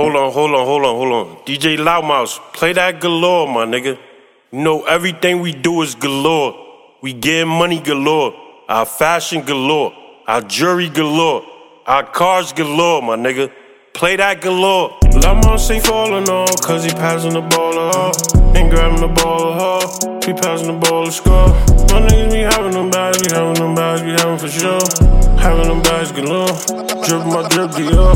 hold on, hold on, hold on, hold on. DJ Loudmouse, play that galore, my nigga. You know, everything we do is galore. We get money galore. Our fashion galore. Our jewelry galore. Our cars galore, my nigga. Play that galore. Loudmouse ain't falling off, cause he passing the ball off. Ain't grabbing the ball off. He passing the ball to score. My niggas be having them bags, we having them bags, we having for sure. Having them bags galore. Drip my drip Dior.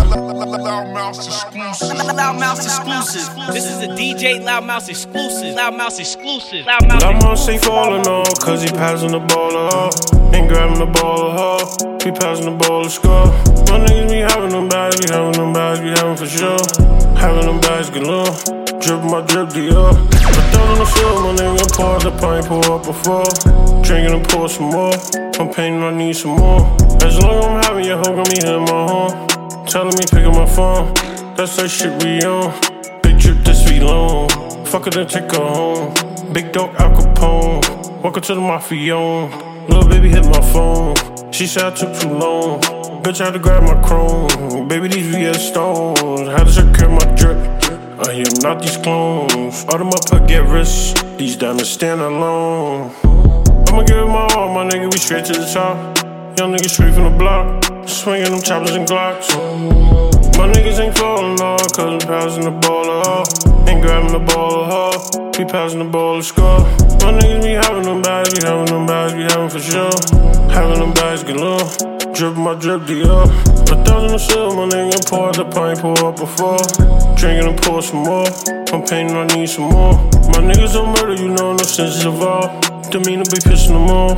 Loudmouse exclusive. Loudmouse exclusive. This is a DJ Loudmouse exclusive. Loudmouse exclusive. Loudmouse Loudmouse ain't falling off, cause he passing the ball off. Ain't grabbing the ball off. He passing the ball to score. My niggas be having them bags, we having them bags, we having for sure. Having them bags galore. Drip my drip Dior. I throw on the floor, my nigga out the pint, pour up a four. Drinking and pour some more. I'm painting, I need some more. As long as I'm having your hoe, got me hitting my home. Telling me pick up my phone. That's that shit we on. Big trip this week long. Fuck it and take her home. Big dog Al Capone. Welcome to the mafia. Little baby hit my phone. She said I took too long. Bitch, I had to grab my chrome. Baby, these VS stones. Had to secure my drip. Am not these clones. All them up, I get rich. These diamonds stand alone. I'ma give my all, my nigga. We straight to the top. Young nigga straight from the block. Swinging them choppers and glocks. My niggas ain't falling off, cause I'm passing the ball off. Grabbing the ball off. We passing the ball to score. My niggas be having them bags, we having them bags, we having for sure. Having them bags galore. Drip my drip Dior. A thousand of silver, my nigga. Pour the pint, pour up a four. Drinking and pour some more. I'm painting, I need some more. My niggas don't murder, you know, no sense of all. Demeanor be pissing them off.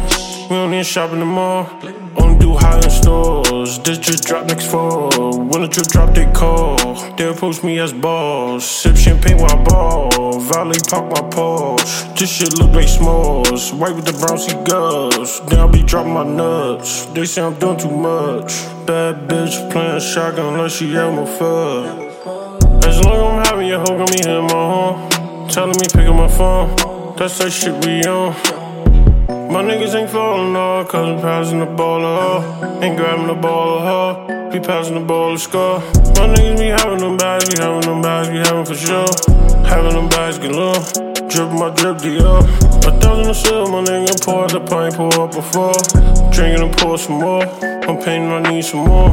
We don't need shopping in the mall. Only do high end stores. This just drop next fall. When the drip drop, they call. They approach me as boss. Sip champagne while I ball. Valley park my Porsche. This shit look like smalls. White with the brown cigars. Then I be dropping my nuts. They say I'm doing too much. Bad bitch playing shotgun unless she have my fuck. As long as I'm having your hoe, got me in my home. Telling me pick up my phone. That's that shit we on. My niggas ain't falling off, cause I'm passing the ball off. Ain't grabbing the ball off. We passing the ball to score. My niggas be having them bags, we having them bags, we having for sure. Having them bags galore. Drip my drip Dior. A thousand of silver, my nigga. Pour out the pint, pour up a four. Drinking and pour some more. I'm painting, I need some more.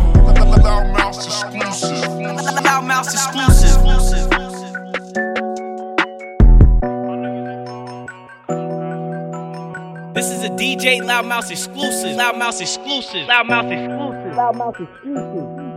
Loudmouse exclusive. Loudmouse exclusive. This is a DJ Loudmouse exclusive. Loudmouse exclusive. Loudmouse exclusive. Loudmouse exclusive.